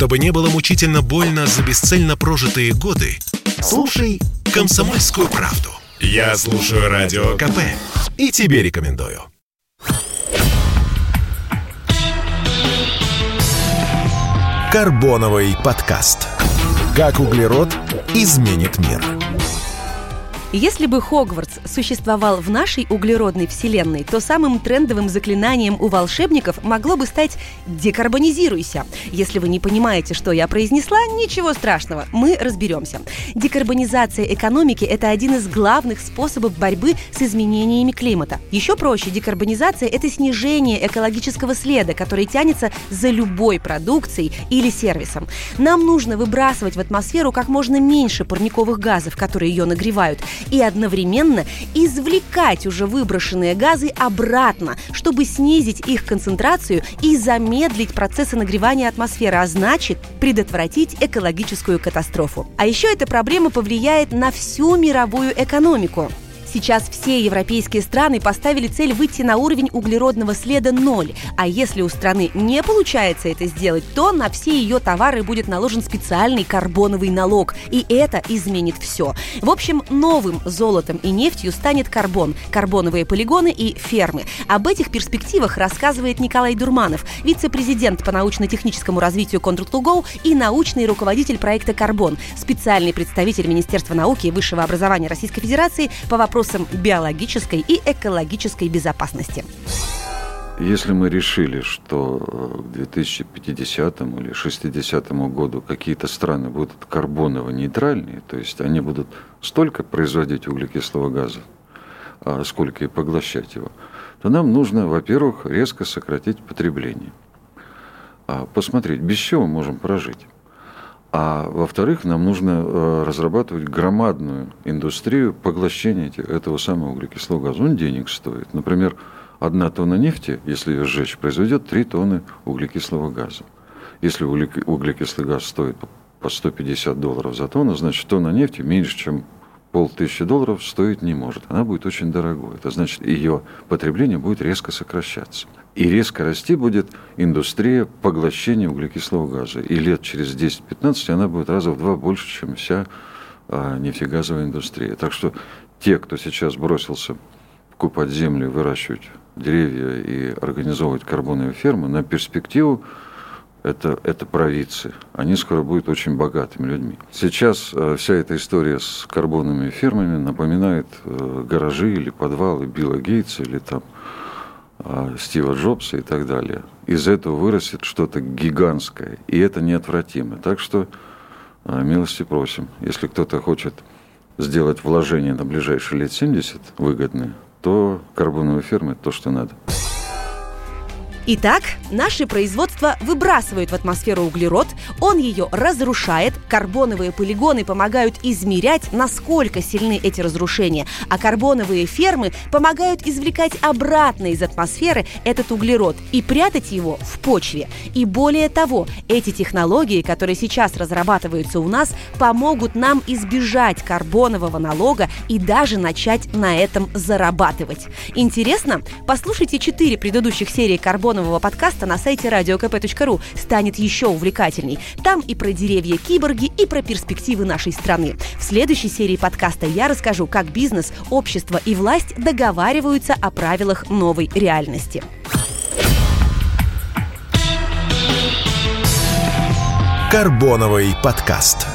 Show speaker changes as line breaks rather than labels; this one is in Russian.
Чтобы не было мучительно больно за бесцельно прожитые годы, слушай «Комсомольскую правду». Я слушаю Радио КП и тебе рекомендую. Карбоновый подкаст. Как углерод изменит мир.
Если бы Хогвартс существовал в нашей углеродной вселенной, то самым трендовым заклинанием у волшебников могло бы стать «декарбонизируйся». Если вы не понимаете, что я произнесла, ничего страшного, мы разберемся. Декарбонизация экономики – это один из главных способов борьбы с изменениями климата. Еще проще, декарбонизация – это снижение экологического следа, который тянется за любой продукцией или сервисом. Нам нужно выбрасывать в атмосферу как можно меньше парниковых газов, которые ее нагревают – и одновременно извлекать уже выброшенные газы обратно, чтобы снизить их концентрацию и замедлить процессы нагревания атмосферы, а значит предотвратить экологическую катастрофу. А еще эта проблема повлияет на всю мировую экономику. Сейчас все европейские страны поставили цель выйти на уровень углеродного следа ноль. А если у страны не получается это сделать, то на все ее товары будет наложен специальный карбоновый налог. И это изменит все. В общем, новым золотом и нефтью станет карбон, карбоновые полигоны и фермы. Об этих перспективах рассказывает Николай Дурманов, вице-президент по научно-техническому развитию Control2Go и научный руководитель проекта «Карбон», специальный представитель Министерства науки и высшего образования Российской Федерации по вопросам вопросам биологической и экологической безопасности.
Если мы решили, что к 2050 или 60 году какие-то страны будут карбоново-нейтральные, то есть они будут столько производить углекислого газа, а сколько и поглощать его, то нам нужно, во-первых, резко сократить потребление. А посмотреть, без чего мы можем прожить. А во-вторых, нам нужно э, разрабатывать громадную индустрию поглощения этого самого углекислого газа. Он денег стоит. Например, одна тонна нефти, если ее сжечь, произведет 3 тонны углекислого газа. Если углекислый газ стоит по 150 долларов за тонну, значит тонна нефти меньше, чем полтысячи долларов стоить не может. Она будет очень дорогой. Это значит, ее потребление будет резко сокращаться. И резко расти будет индустрия поглощения углекислого газа. И лет через 10-15 она будет раза в два больше, чем вся а, нефтегазовая индустрия. Так что те, кто сейчас бросился купать землю, выращивать деревья и организовывать карбоновые фермы, на перспективу это, это провидцы. Они скоро будут очень богатыми людьми. Сейчас э, вся эта история с карбонными фермами напоминает э, гаражи или подвалы Билла Гейтса или там э, Стива Джобса и так далее. Из этого вырастет что-то гигантское, и это неотвратимо. Так что э, милости просим. Если кто-то хочет сделать вложение на ближайшие лет 70 выгодные, то карбоновые фермы – то, что надо.
Итак, наше производство выбрасывает в атмосферу углерод, он ее разрушает, карбоновые полигоны помогают измерять, насколько сильны эти разрушения, а карбоновые фермы помогают извлекать обратно из атмосферы этот углерод и прятать его в почве. И более того, эти технологии, которые сейчас разрабатываются у нас, помогут нам избежать карбонового налога и даже начать на этом зарабатывать. Интересно? Послушайте четыре предыдущих серии карбонового карбонового подкаста на сайте radiokp.ru станет еще увлекательней. Там и про деревья киборги, и про перспективы нашей страны. В следующей серии подкаста я расскажу, как бизнес, общество и власть договариваются о правилах новой реальности.
Карбоновый подкаст.